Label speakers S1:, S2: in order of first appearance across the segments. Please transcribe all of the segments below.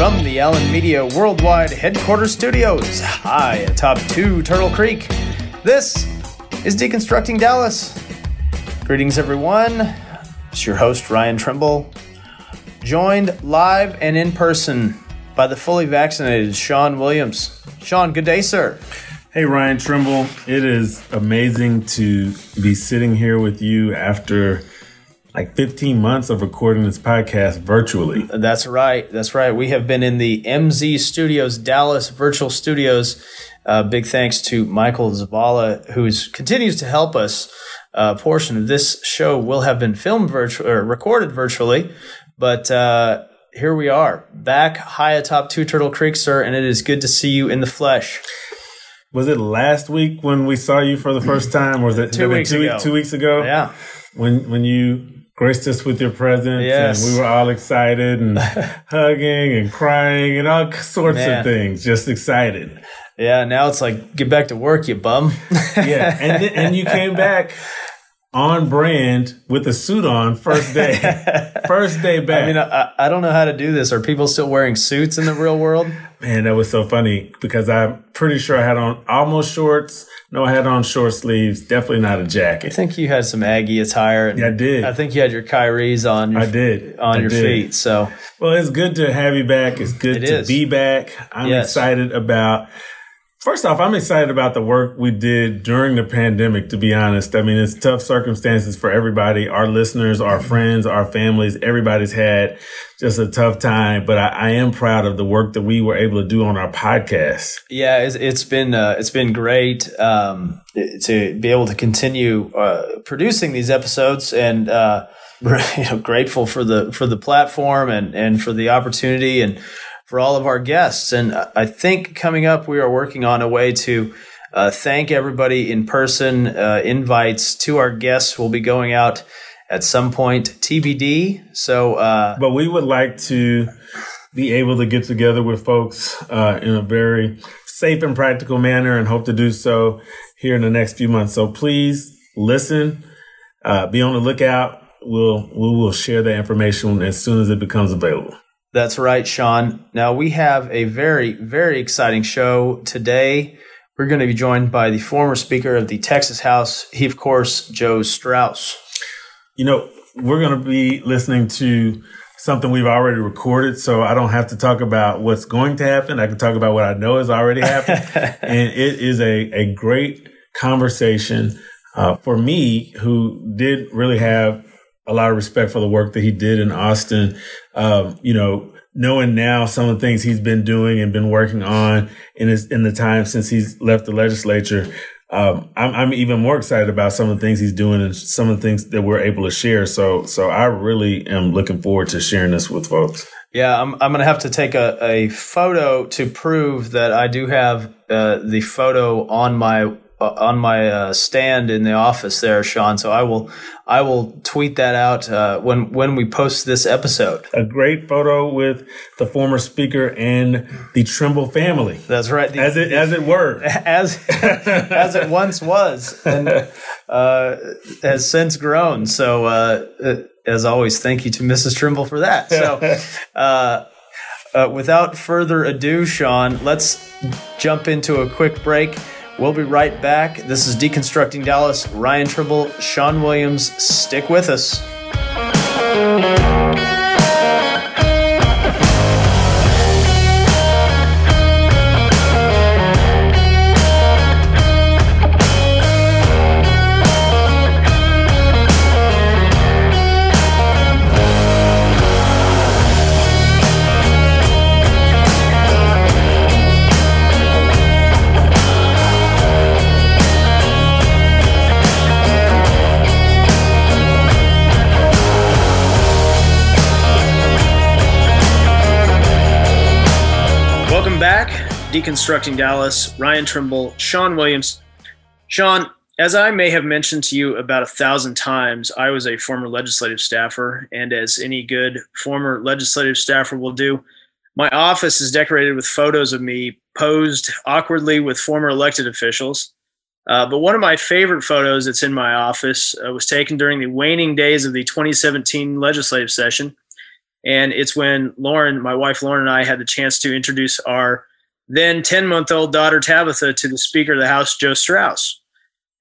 S1: From the Allen Media Worldwide Headquarters Studios, high atop 2 Turtle Creek, this is Deconstructing Dallas. Greetings, everyone. It's your host, Ryan Trimble, joined live and in person by the fully vaccinated Sean Williams. Sean, good day, sir.
S2: Hey, Ryan Trimble. It is amazing to be sitting here with you after like 15 months of recording this podcast virtually.
S1: That's right. That's right. We have been in the MZ Studios, Dallas virtual studios. Uh, big thanks to Michael Zavala, who continues to help us. A portion of this show will have been filmed virtual or recorded virtually, but uh, here we are back high atop Two Turtle Creek, sir, and it is good to see you in the flesh.
S2: Was it last week when we saw you for the first time, or was it
S1: two weeks
S2: two,
S1: ago?
S2: Two weeks ago.
S1: Yeah.
S2: When when you graced us with your presence.
S1: Yes.
S2: And we were all excited and hugging and crying and all sorts
S1: Man.
S2: of things, just excited.
S1: Yeah, now it's like, get back to work, you bum.
S2: Yeah. And, and you came back on brand with a suit on first day. first day back.
S1: I mean, I, I don't know how to do this. Are people still wearing suits in the real world?
S2: Man, that was so funny because I'm pretty sure I had on almost shorts. No, I had on short sleeves. Definitely not a jacket.
S1: I think you had some Aggie attire. And
S2: Yeah, I did.
S1: I think you had your Kyries on your,
S2: I did.
S1: on
S2: I
S1: your
S2: did.
S1: feet. So
S2: Well, it's good to have you back. It's good
S1: It
S2: to
S1: is.
S2: be back. I'm
S1: Yes.
S2: excited about. First off, I'm excited about the work we did during the pandemic, to be honest. I mean, it's tough circumstances for everybody, our listeners, our friends, our families. Everybody's had just a tough time, but I, I am proud of the work that we were able to do on our podcast.
S1: yeah, it's, it's been uh, it's been great um, to be able to continue uh, producing these episodes and. Uh, you know, grateful for the for the platform and and for the opportunity and for all of our guests. And I think coming up, we are working on a way to uh, thank everybody in person. Uh, invites to our guests will be going out at some point, TBD. So, uh,
S2: But we would like to be able to get together with folks uh, in a very safe and practical manner and hope to do so here in the next few months. So please listen, uh, be on the lookout. We'll, we will share the information as soon as it becomes available.
S1: That's right, Sean. Now we have a very, very exciting show today. We're going to be joined by the former Speaker of the Texas House, he, of course, Joe Straus.
S2: You know, we're going to be listening to something we've already recorded, so I don't have to talk about what's going to happen. I can talk about what I know has already happened. and it is a, a great conversation uh, for me, who did really have a lot of respect for the work that he did in Austin. Um, you know, knowing now some of the things he's been doing and been working on in his in the time since he's left the legislature. Um, I'm, I'm even more excited about some of the things he's doing and some of the things that we're able to share. So, so I really am looking forward to sharing this with folks.
S1: Yeah, I'm, I'm going to have to take a, a photo to prove that I do have uh, the photo on my uh, on my uh, stand in the office there, Sean. So I will I will tweet that out uh, when when we post this episode.
S2: A great photo with the former speaker and the Trimble family,
S1: That's right. The-
S2: as it as it were.
S1: as as it once was and uh, has since grown. So, uh, uh, as always, thank you to Mrs. Trimble for that. So, uh, uh, without further ado, Sean, let's jump into a quick break. We'll be right back. This is Deconstructing Dallas. Ryan Trimble, Sean Williams. Stick with us. Deconstructing Dallas. Ryan Trimble, Sean Williams. Sean, as I may have mentioned to you about a thousand times, I was a former legislative staffer, and as any good former legislative staffer will do, my office is decorated with photos of me posed awkwardly with former elected officials. Uh, but one of my favorite photos that's in my office uh, was taken during the waning days of the 2017 legislative session. And it's when Lauren, my wife Lauren, and I had the chance to introduce our then 10 month old daughter Tabitha to the Speaker of the House, Joe Straus.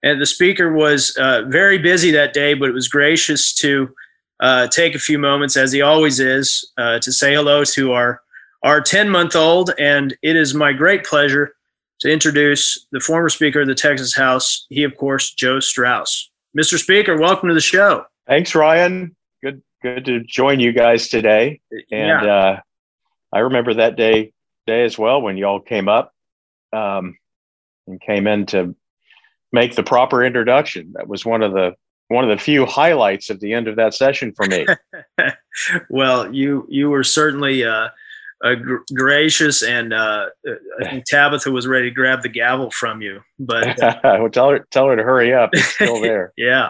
S1: And the Speaker was uh, very busy that day, but it was gracious to uh, take a few moments, as he always is, uh, to say hello to our our 10 month old. And it is my great pleasure to introduce the former Speaker of the Texas House. He, of course, Joe Straus. Mr. Speaker, welcome to the show.
S3: Thanks, Ryan. Good, good to join you guys today. And yeah. uh, I remember that day day as well when y'all came up um, and came in to make the proper introduction. That was one of the one of the few highlights at the end of that session for me.
S1: well, you you were certainly uh, uh, gr- gracious, and uh, I think Tabitha was ready to grab the gavel from you. But
S3: uh, well, tell her tell her to hurry up. It's still there.
S1: yeah,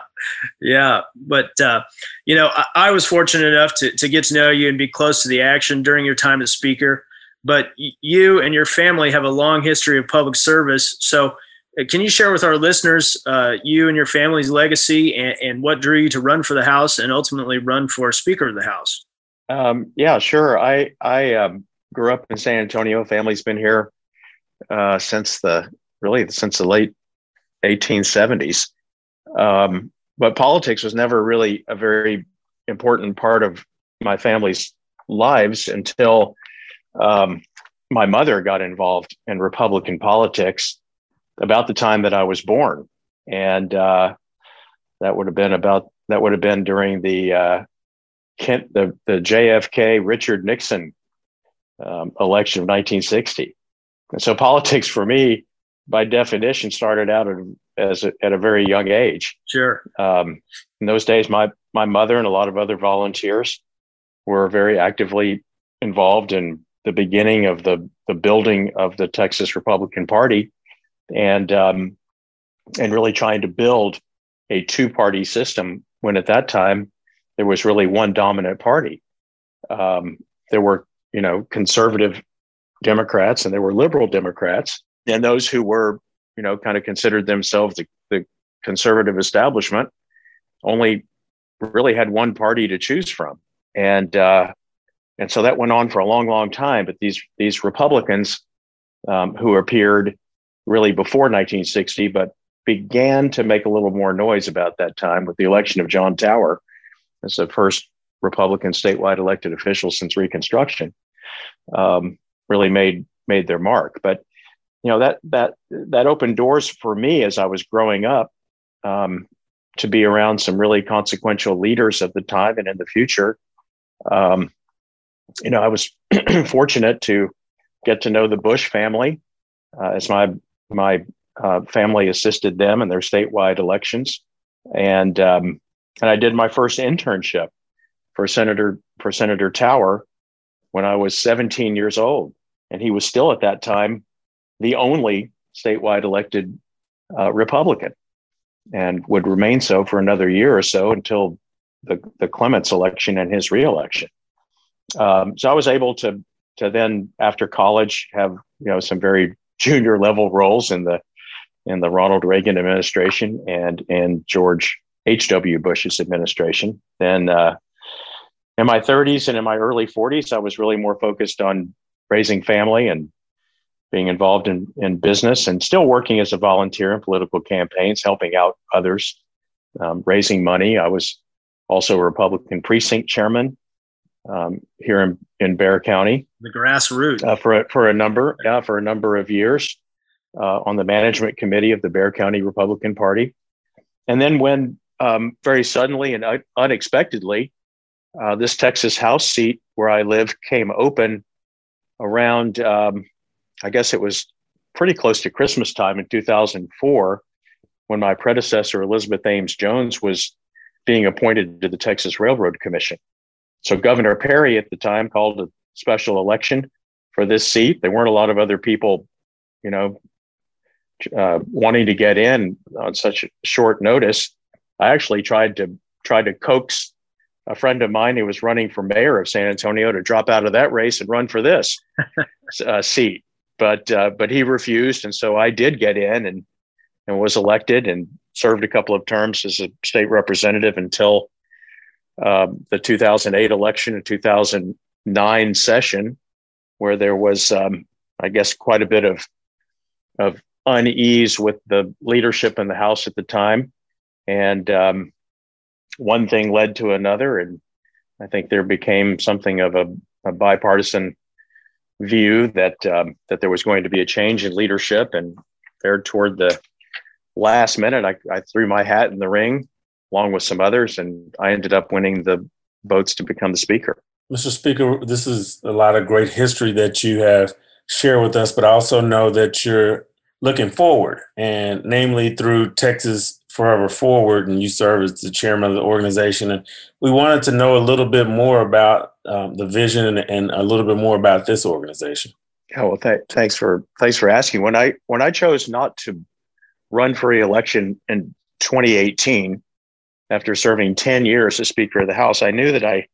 S1: yeah. But uh, you know, I, I, was fortunate enough to to get to know you and be close to the action during your time as speaker. But you and your family have a long history of public service, so uh, can you share with our listeners uh, you and your family's legacy and, and, what drew you to run for the House and ultimately run for Speaker of the House?
S3: Um, yeah, sure. I I um, grew up in San Antonio. Family's been here uh, since the really since the late 1870s. Um, but politics was never really a very important part of my family's lives until um, my mother got involved in Republican politics about the time that I was born, and uh, that would have been about that would have been during the uh, Kent the the JFK Richard Nixon um, election of 1960, and so politics for me, by definition, started out at, as a, at a very young age.
S1: Sure.
S3: Um, in those days, my my mother and a lot of other volunteers were very actively involved in the beginning of the the building of the Texas Republican Party and um, and really trying to build a two party system when at that time there was really one dominant party. Um, there were you know conservative Democrats and there were liberal Democrats, and those who were you know kind of considered themselves the, the conservative establishment only really had one party to choose from, and uh, and so that went on for a long, long time. But these these Republicans um, who appeared really before 1960, but began to make a little more noise about that time with the election of John Tower as the first Republican statewide elected official since Reconstruction. Um, really made made their mark, but you know that that that opened doors for me as I was growing up um, to be around some really consequential leaders of the time and in the future. Um, you know, I was fortunate to get to know the Bush family uh, as my my uh, family assisted them in their statewide elections, and um, and I did my first internship for Senator for Senator Tower when I was 17 years old, and he was still at that time the only statewide elected uh, Republican, and would remain so for another year or so until the the Clements election and his reelection. Um, so I was able to to then after college have you know some very junior level roles in the in the Ronald Reagan administration and in George H.W. Bush's administration. Then uh, in my 30s and in my early 40s, I was really more focused on raising family and being involved in, in business and still working as a volunteer in political campaigns, helping out others, um, raising money. I was also a Republican precinct chairman um, here in, in Bexar County.
S1: The grassroots
S3: uh, for a, for a number yeah for a number of years uh, on the management committee of the Bexar County Republican Party, and then when um, very suddenly and un- unexpectedly uh, this Texas House seat where I live came open around um, I guess it was pretty close to Christmas time in 2004 when my predecessor Elizabeth Ames Jones was being appointed to the Texas Railroad Commission. So Governor Perry at the time called a special election for this seat. There weren't a lot of other people, you know, uh, wanting to get in on such short notice. I actually tried to try to coax a friend of mine who was running for mayor of San Antonio to drop out of that race and run for this uh, seat, but uh, but he refused, and so I did get in and and was elected and served a couple of terms as a state representative until uh, the 2008 election and 2009 session, where there was, um, I guess, quite a bit of of unease with the leadership in the House at the time, and um, one thing led to another, and I think there became something of a, a bipartisan view that um, that there was going to be a change in leadership, and there toward the last minute, I, I threw my hat in the ring along with some others, and I ended up winning the votes to become the speaker.
S2: Mr. Speaker, this is a lot of great history that you have shared with us, but I also know that you're looking forward, and namely through Texas Forever Forward, and you serve as the chairman of the organization. And we wanted to know a little bit more about um, the vision and, and, a little bit more about this organization.
S3: Yeah, well, th- thanks for thanks for asking. When I when I chose not to run for re-election in 2018, after serving 10 years as Speaker of the House, I knew that I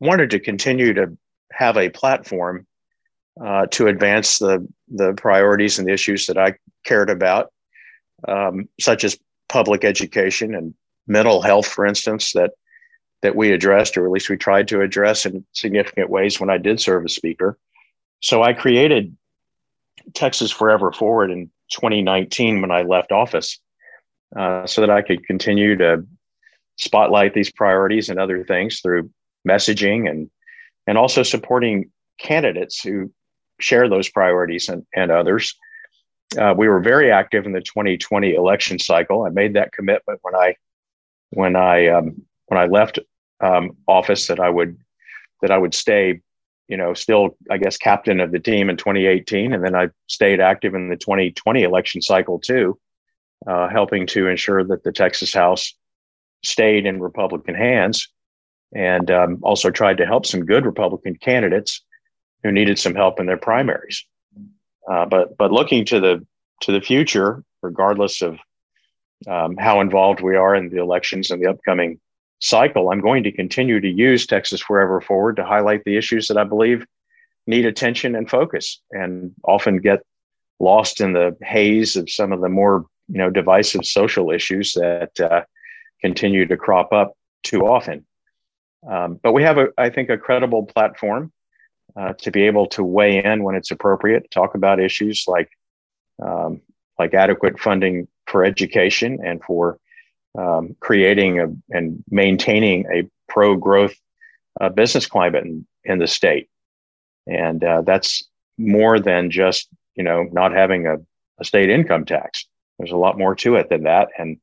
S3: wanted to continue to have a platform uh, to advance the the priorities and the issues that I cared about, um, such as public education and mental health, for instance, that that we addressed, or at least we tried to address in significant ways when I did serve as Speaker. So I created Texas Forever Forward in 2019 when I left office, uh, so that I could continue to spotlight these priorities and other things through messaging and and also supporting candidates who share those priorities and, and others. Uh, we were very active in the 2020 election cycle. I made that commitment when I when I um, when I left um, office that I would that I would stay, you know, still I guess captain of the team in 2018, and then I stayed active in the 2020 election cycle too, uh, helping to ensure that the Texas House stayed in Republican hands, and um, also tried to help some good Republican candidates who needed some help in their primaries. Uh, but but looking to the to the future, regardless of um, how involved we are in the elections and the upcoming cycle, I'm going to continue to use Texas Forever Forward to highlight the issues that I believe need attention and focus, and often get lost in the haze of some of the more you know divisive social issues that uh, continue to crop up too often. Um, but we have, a, I think, a credible platform uh, to be able to weigh in when it's appropriate, talk about issues like um, like adequate funding for education and for um, creating a, and maintaining a pro-growth uh, business climate in, in the state. And uh, that's more than just you know not having a, a state income tax. There's a lot more to it than that, and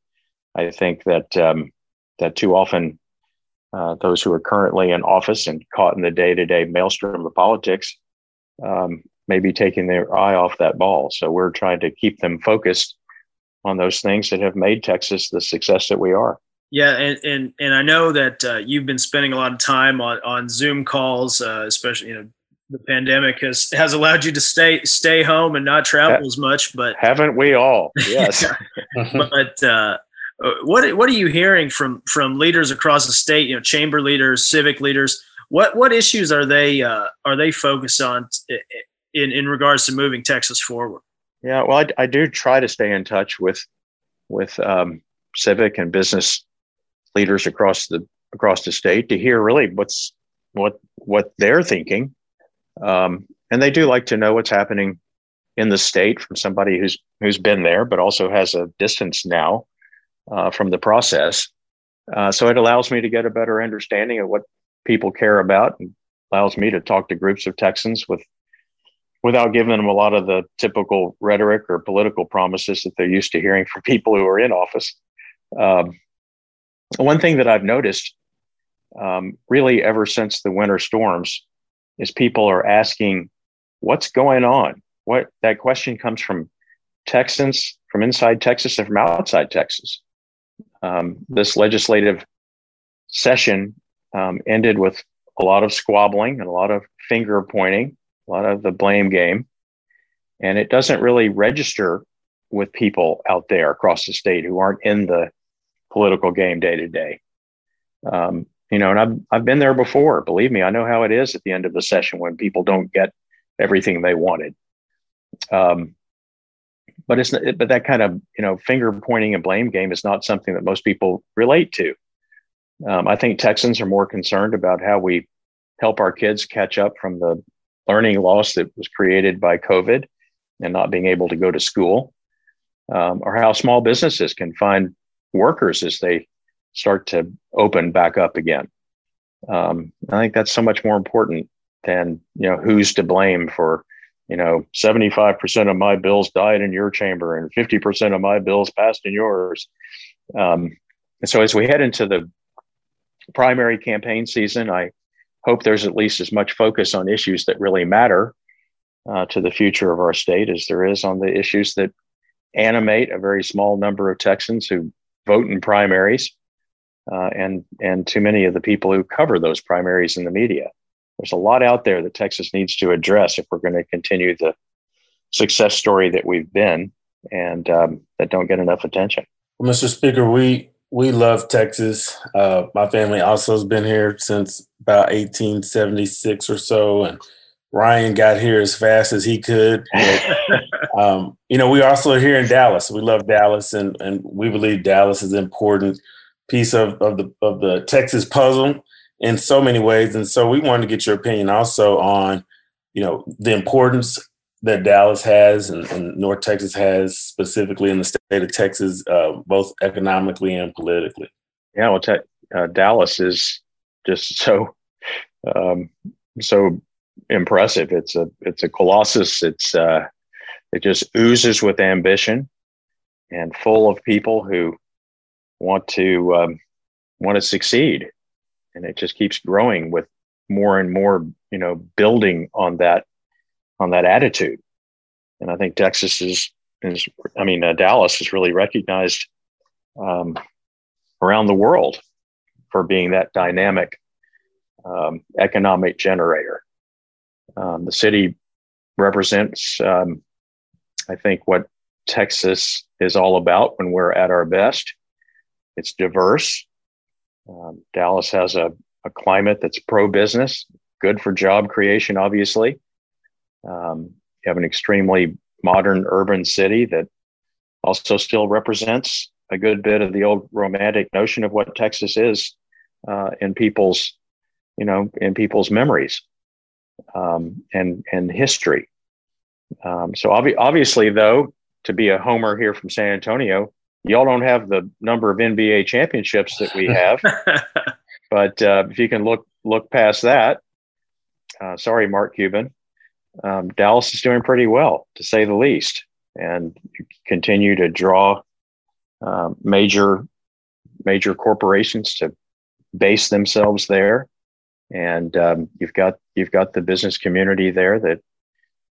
S3: I think that um, that too often uh, those who are currently in office and caught in the day-to-day maelstrom of politics um, may be taking their eye off that ball. So we're trying to keep them focused on those things that have made Texas the success that we are.
S1: Yeah, and and, and I know that uh, you've been spending a lot of time on, on Zoom calls, uh, especially you know the pandemic has has allowed you to stay stay home and not travel as much. But
S3: haven't we all? Yes.
S1: but uh, what what are you hearing from from leaders across the state? You know, chamber leaders, civic leaders. What what issues are they uh, are they focused on in in regards to moving Texas forward?
S3: Yeah, well, I, I do try to stay in touch with with um, civic and business leaders across the across the state to hear really what's what what they're thinking, um, and they do like to know what's happening in the state from somebody who's who's been there, but also has a distance now uh, from the process. Uh, so it allows me to get a better understanding of what people care about and allows me to talk to groups of Texans with without giving them a lot of the typical rhetoric or political promises that they're used to hearing from people who are in office. Um, one thing that I've noticed um, really ever since the winter storms is people are asking, what's going on? What that question comes from Texans from inside Texas and from outside Texas um, this legislative session um, ended with a lot of squabbling and a lot of finger pointing, a lot of the blame game. And it doesn't really register with people out there across the state who aren't in the political game day to day. Um, you know, and I've, I've been there before. Believe me, I know how it is at the end of the session when people don't get everything they wanted. Um, but it's but that kind of you know finger pointing and blame game is not something that most people relate to. Um, I think Texans are more concerned about how we help our kids catch up from the learning loss that was created by COVID and not being able to go to school, um, or how small businesses can find workers as they start to open back up again. Um, I think that's so much more important than you know who's to blame for you know 75% of my bills died in your chamber and 50% of my bills passed in yours. Um, and so as we head into the primary campaign season, I hope there's at least as much focus on issues that really matter uh, to the future of our state as there is on the issues that animate a very small number of Texans who vote in primaries, uh, and and too many of the people who cover those primaries in the media. There's a lot out there that Texas needs to address if we're going to continue the success story that we've been and um, that don't get enough attention.
S2: Well, Mr. Speaker, we we love Texas. Uh, my family also has been here since about 1876 or so, and Ryan got here as fast as he could. Um, you know, we also are here in Dallas. We love Dallas, and and we believe Dallas is an important piece of, of the of the Texas puzzle in so many ways. And so we wanted to get your opinion also on, you know, the importance that Dallas has and, and North Texas has specifically in the state of Texas, uh, both economically and politically.
S3: Yeah, well, te- uh, Dallas is just so um, so impressive. It's a it's a colossus. It's uh, it just oozes with ambition and full of people who want to um, want to succeed, and it just keeps growing with more and more you know building on that on that attitude. And I think Texas is is I mean uh, Dallas is really recognized um, around the world for being that dynamic um, economic generator. Um, the city represents, um, I think, what Texas is all about when we're at our best. It's diverse. Um, Dallas has a, a, climate that's pro business, good for job creation, obviously. Um, you have an extremely modern urban city that also still represents a good bit of the old romantic notion of what Texas is uh, in people's, you know, in people's memories um, and and history. Um, so ob- obviously, though, to be a homer here from San Antonio, y'all don't have the number of NBA championships that we have. but uh, if you can look look past that, uh, sorry, Mark Cuban, um, Dallas is doing pretty well, to say the least, and continue to draw uh, major major corporations to base themselves there and um, you've got you've got the business community there that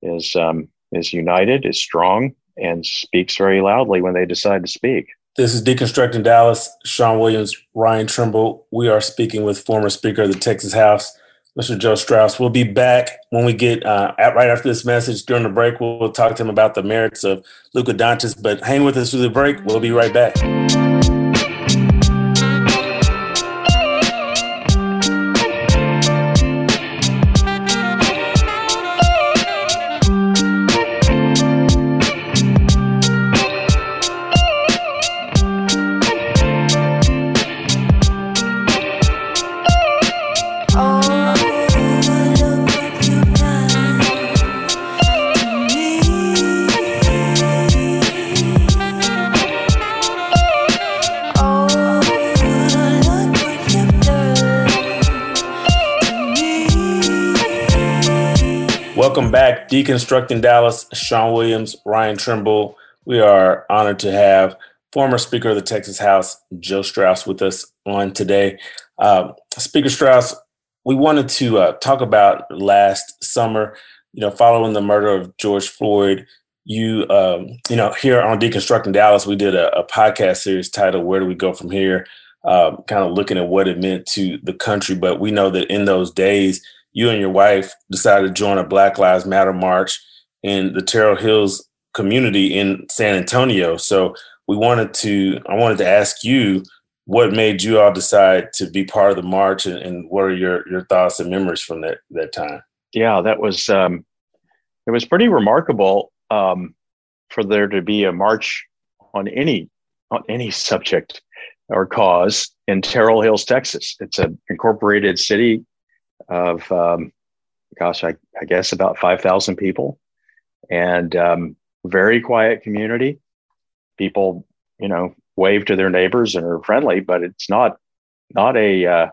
S3: is um, is united, is strong, and speaks very loudly when they decide to speak.
S2: This is Deconstructing Dallas. Sean Williams, Ryan Trimble. We are speaking with former Speaker of the Texas House, Mr. Joe Straus. We'll be back when we get uh, at, right after this message during the break. We'll, we'll talk to him about the merits of Luka Doncic. But hang with us through the break. We'll be right back. Welcome back, Deconstructing Dallas, Sean Williams, Ryan Trimble. We are honored to have former Speaker of the Texas House, Joe Straus, with us on today. Uh, Speaker Straus, we wanted to uh, talk about last summer, you know, following the murder of George Floyd. You, um, you know, here on Deconstructing Dallas, we did a, a podcast series titled "Where Do We Go From Here," um, kind of looking at what it meant to the country. But we know that in those days, you and your wife decided to join a Black Lives Matter march in the Terrell Hills community in San Antonio. So we wanted to, I wanted to ask you what made you all decide to be part of the march and, and what are your, your thoughts and memories from that, that time?
S3: Yeah, that was, um, it was pretty remarkable um, for there to be a march on any, on any subject or cause in Terrell Hills, Texas. It's an incorporated city of, um, gosh, I, I, guess about 5,000 people and um, very quiet community. People, you know, wave to their neighbors and are friendly, but it's not, not a, uh,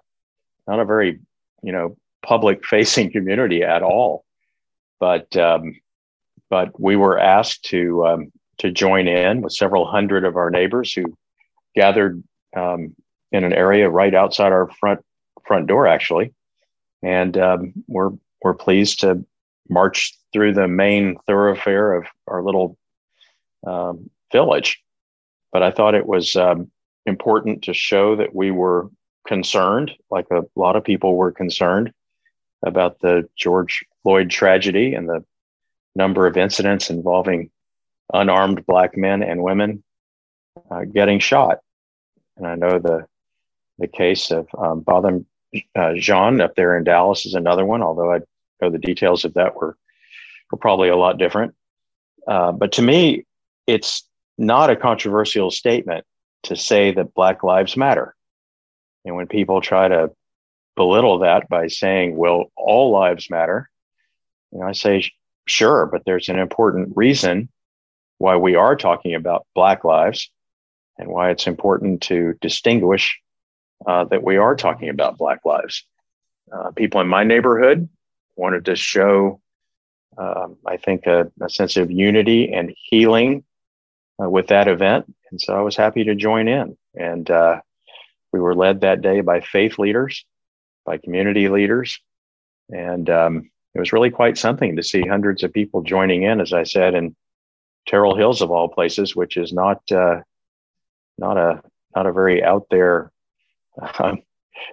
S3: not a very, you know, public facing community at all. But, um, but we were asked to, um, to join in with several hundred of our neighbors who gathered um, in an area right outside our front front door, actually, and um, we're we're pleased to march through the main thoroughfare of our little um, village. But I thought it was um, important to show that we were concerned, like a lot of people were concerned about the George Floyd tragedy and the number of incidents involving unarmed black men and women uh, getting shot. And I know the the case of um, uh, Jean up there in Dallas is another one, although I know the details of that were, were probably a lot different. Uh, but to me, it's not a controversial statement to say that Black Lives Matter. And when people try to belittle that by saying, well, all lives matter, you know, I say, sure, but there's an important reason why we are talking about Black lives and why it's important to distinguish uh, that we are talking about Black lives. Uh, people in my neighborhood wanted to show, um, I think, a, a, sense of unity and healing uh, with that event. And so I was happy to join in. And uh, we were led that day by faith leaders, by community leaders. And um, it was really quite something to see hundreds of people joining in, as I said, in Terrell Hills of all places, which is not uh, not a not a very out there, uh,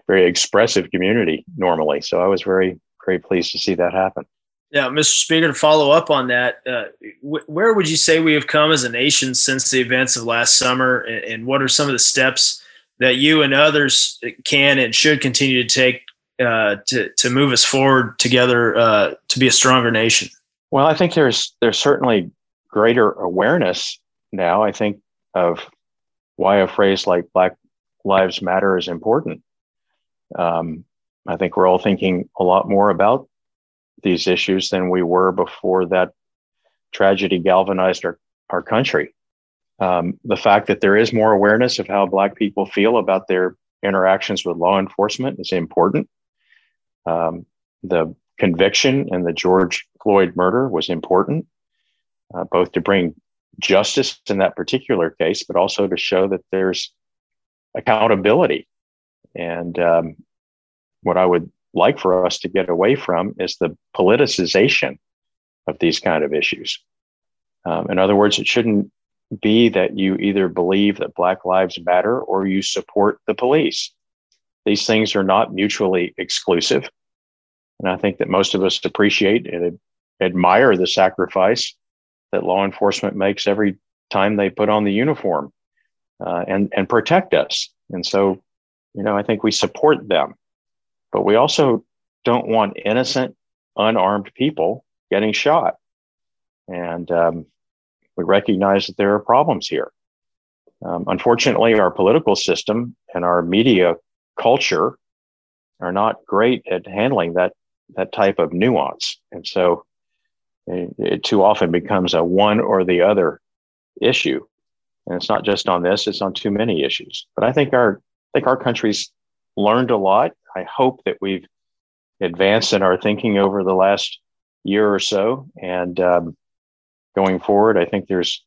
S3: very expressive community normally. So I was very very pleased to see that happen.
S1: Yeah, Mr. Speaker, to follow up on that, uh, wh- where would you say we have come as a nation since the events of last summer, and, and, what are some of the steps that you and others can and should continue to take uh, to to move us forward together uh, to be a stronger nation?
S3: Well, I think there's there's certainly greater awareness now. I think of why a phrase like Black Lives Matter is important. Um, I think we're all thinking a lot more about these issues than we were before that tragedy galvanized our, our country. Um, the fact that there is more awareness of how Black people feel about their interactions with law enforcement is important. Um, the conviction in the George Floyd murder was important, uh, both to bring justice in that particular case, but also to show that there's accountability. And um, what I would like for us to get away from is the politicization of these kind of issues. Um, in other words, it shouldn't be that you either believe that Black Lives Matter or you support the police. These things are not mutually exclusive. And I think that most of us appreciate and admire the sacrifice that law enforcement makes every time they put on the uniform uh, and and protect us. And so, you know, I think we support them, but we also don't want innocent, unarmed people getting shot. And um, we recognize that there are problems here. Um, unfortunately, our political system and our media culture are not great at handling that that type of nuance. And so, it too often becomes a one or the other issue. And it's not just on this, it's on too many issues. But I think our I think our country's learned a lot. I hope that we've advanced in our thinking over the last year or so. And um, going forward, I think there's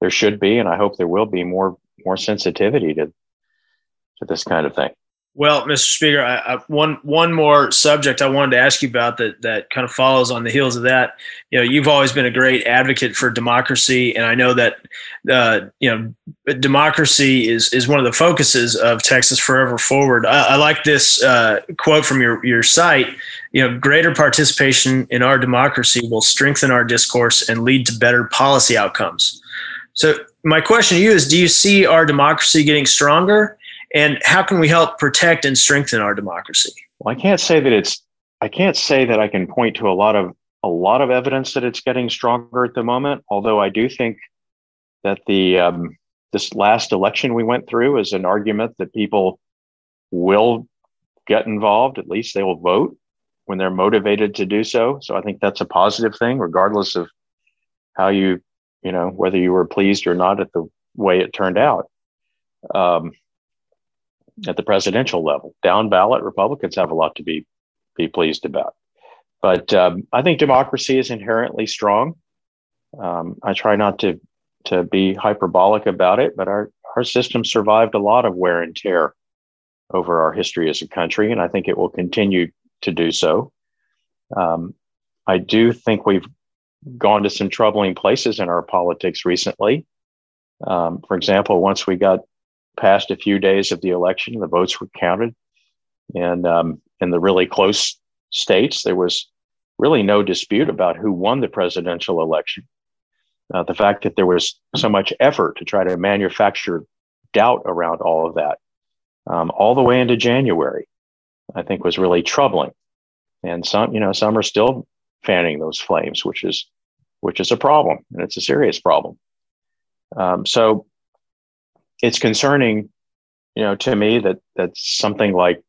S3: there should be, and I hope there will be more more sensitivity to to this kind of thing.
S1: Well, Mr. Speaker, I, I, one one more subject I wanted to ask you about that that kind of follows on the heels of that. You know, you've always been a great advocate for democracy, and I know that uh, you know democracy is is one of the focuses of Texas Forever Forward. I, I like this uh, quote from your your site. You know, greater participation in our democracy will strengthen our discourse and lead to better policy outcomes. So, my question to you is: Do you see our democracy getting stronger? And how can we help protect and strengthen our democracy?
S3: Well, I can't say that it's I can't say that I can point to a lot of a lot of evidence that it's getting stronger at the moment. Although I do think that the um, this last election we went through is an argument that people will get involved. At least they will vote when they're motivated to do so. So I think that's a positive thing, regardless of how you, you know, whether you were pleased or not at the way it turned out. Um, at the presidential level, down ballot Republicans have a lot to be be pleased about. But um, I think democracy is inherently strong. Um, I try not to to be hyperbolic about it, but our our system survived a lot of wear and tear over our history as a country, and I think it will continue to do so. Um, I do think we've gone to some troubling places in our politics recently. Um, for example, once we got past a few days of the election, the votes were counted, and um, in the really close states, there was really no dispute about who won the presidential election. Uh, the fact that there was so much effort to try to manufacture doubt around all of that, um, all the way into January, I think was really troubling. And some, you know, some are still fanning those flames, which is which is a problem, and it's a serious problem. Um, so it's concerning, you know, to me that that something like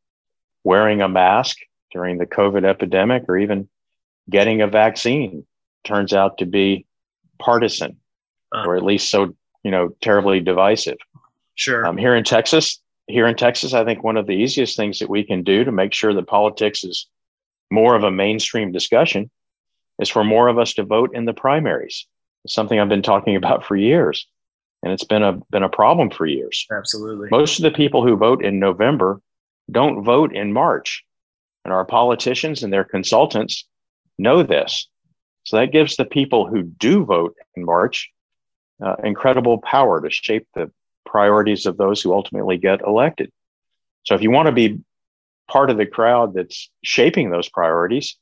S3: wearing a mask during the COVID epidemic or even getting a vaccine turns out to be partisan uh, or at least so, you know, terribly divisive.
S1: Sure.
S3: Um, here in Texas, here in Texas, I think one of the easiest things that we can do to make sure that politics is more of a mainstream discussion is for more of us to vote in the primaries. It's something I've been talking about for years. And it's been a been a problem for years.
S1: Absolutely.
S3: Most of the people who vote in November don't vote in March. And our politicians and their consultants know this. So that gives the people who do vote in March uh, incredible power to shape the priorities of those who ultimately get elected. So if you want to be part of the crowd that's shaping those priorities,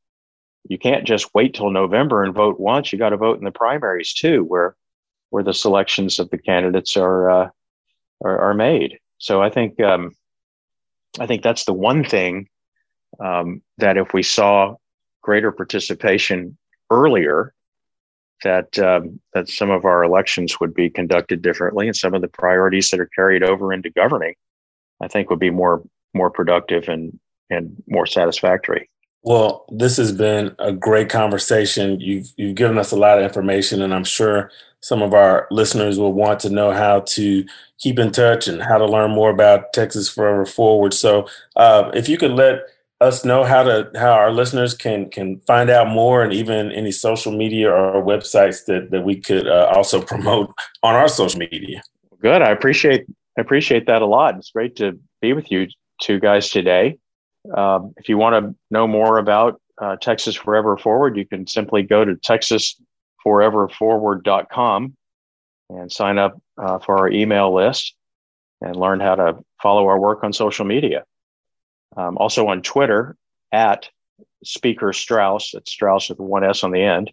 S3: you can't just wait till November and vote once. You got to vote in the primaries too, where where the selections of the candidates are uh, are, are, made. So I think um, I think that's the one thing um, that if we saw greater participation earlier, that um, that some of our elections would be conducted differently, and some of the priorities that are carried over into governing, I think, would be more more productive and and more satisfactory.
S4: Well, this has been a great conversation. You've you've given us a lot of information, and I'm sure some of our listeners will want to know how to keep in touch and how to learn more about Texas Forever Forward. So, uh, if you could let us know how to how our listeners can can find out more, and even any social media or websites that that we could uh, also promote on our social media.
S3: Good. I appreciate I appreciate that a lot. It's great to be with you two guys today. Um, if you want to know more about uh, Texas Forever Forward, you can simply go to texasforeverforward.com and sign up uh, for our email list and learn how to follow our work on social media. Um, also on Twitter at Speaker Straus. It's Straus with one S on the end.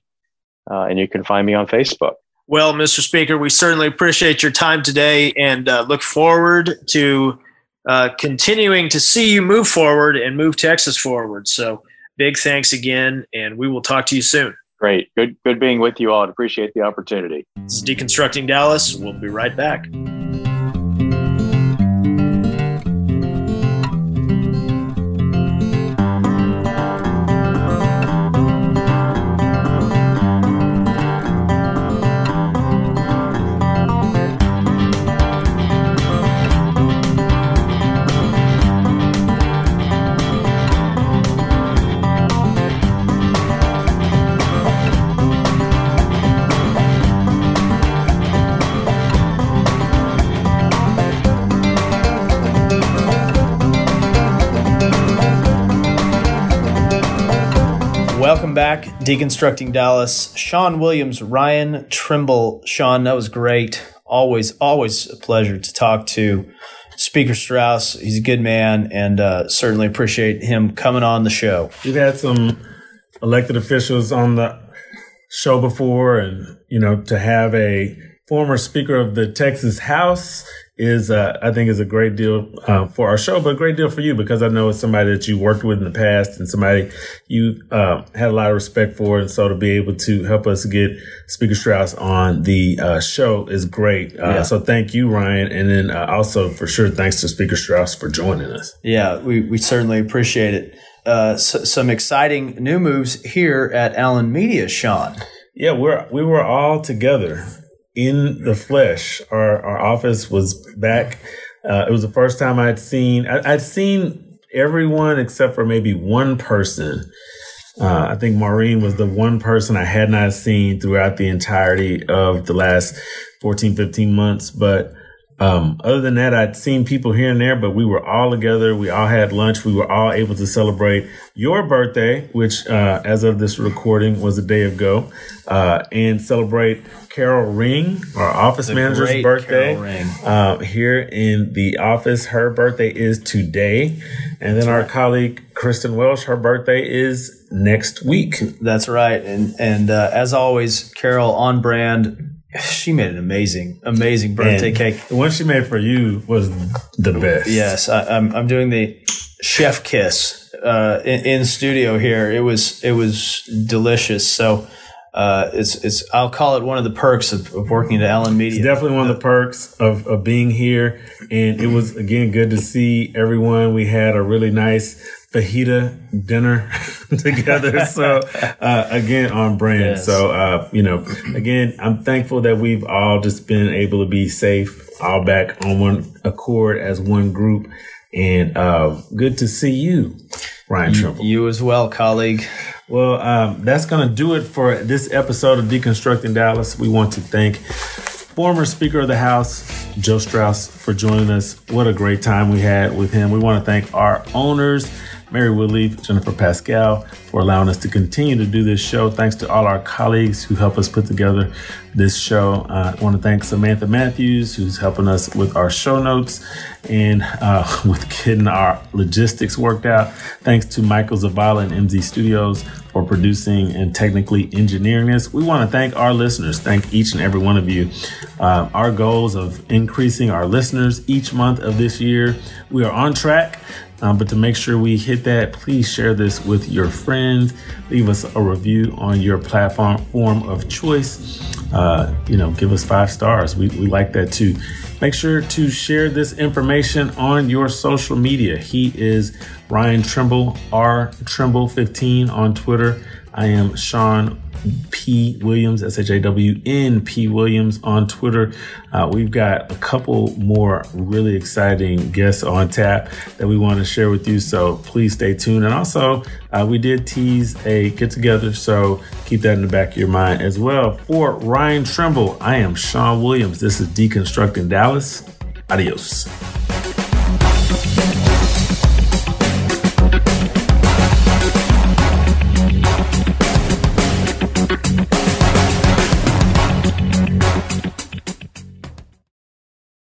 S3: Uh, and you can find me on Facebook.
S1: Well, Mr. Speaker, we certainly appreciate your time today and uh, look forward to uh, continuing to see you move forward and move Texas forward. So big thanks again, and we will talk to you soon.
S3: Great. Good, good being with you all. Appreciate the opportunity.
S1: This is Deconstructing Dallas. We'll be right back. Back, Deconstructing Dallas. Sean Williams, Ryan Trimble. Sean, that was great. Always, always a pleasure to talk to Speaker Straus. He's a good man, and uh, certainly appreciate him coming on the show.
S2: We've had some elected officials on the show before, and you know, to have a former Speaker of the Texas House is, uh, I think, is a great deal uh, for our show, but a great deal for you because I know it's somebody that you worked with in the past and somebody you uh, had a lot of respect for. And so to be able to help us get Speaker Straus on the uh, show is great. Uh, yeah. So thank you, Ryan. And then uh, also, for sure, thanks to Speaker Straus for joining us.
S1: Yeah, we, we certainly appreciate it. So, some exciting new moves here at Allen Media, Sean.
S2: Yeah, we're we were all together in the flesh. Our our office was back. Uh, it was the first time I'd seen I, would seen everyone except for maybe one person. Uh, I think Maureen was the one person I had not seen throughout the entirety of the last 14, 15 months. But um, other than that, I'd seen people here and there, but we were all together. We all had lunch. We were all able to celebrate your birthday, which, uh, as of this recording, was a day ago, uh, and celebrate Carol Ring, our office the manager's birthday, uh, here in the office. Her birthday is today. And then our colleague, Kristen Welsh, her birthday is next week.
S1: That's right. And, and uh, as always, Carol on brand she made an amazing, amazing birthday and cake.
S2: The one she made for you was the best.
S1: Yes, I, am I'm, I'm doing the chef kiss uh, in, in, studio here. It was it was delicious. So uh, it's it's I'll call it one of the perks of, of working at Allyn Media.
S2: It's definitely one of the perks of, of being here, and it was again good to see everyone. We had a really nice fajita dinner together. so uh, again, on brand. Yes. So uh, you know, again, I'm thankful that we've all just been able to be safe, all back on one accord as one group, and uh, good to see you, Ryan Trimble.
S1: You as well, colleague.
S2: Well, um, that's going to do it for this episode of Deconstructing Dallas. We want to thank former Speaker of the House, Joe Straus, for joining us. What a great time we had with him. We want to thank our owners Mari Woodlief, Jennifer Pascal, for allowing us to continue to do this show. Thanks to all our colleagues who help us put together this show. Uh, I want to thank Samantha Matthews, who's helping us with our show notes and uh, with getting our logistics worked out. Thanks to Michael Zavala and MZ Studios for producing and technically engineering this. We want to thank our listeners. Thank each and every one of you. Uh, our goals of increasing our listeners each month of this year, we are on track. Um, but to make sure we hit that, please share this with your friends. Leave us a review on your platform form of choice. Uh, you know, give us five stars. We, we like that too. Make sure to share this information on your social media. He is Ryan Trimble, R Trimble 15 on Twitter. I am Shawn P. Williams, S H A W N P. Williams on Twitter. Uh, we've got a couple more really exciting guests on tap that we want to share with you. So please stay tuned. And also, uh, we did tease a get together. So keep that in the back of your mind as well. For Ryan Trimble, I am Shawn Williams. This is Deconstructing Dallas. Adios.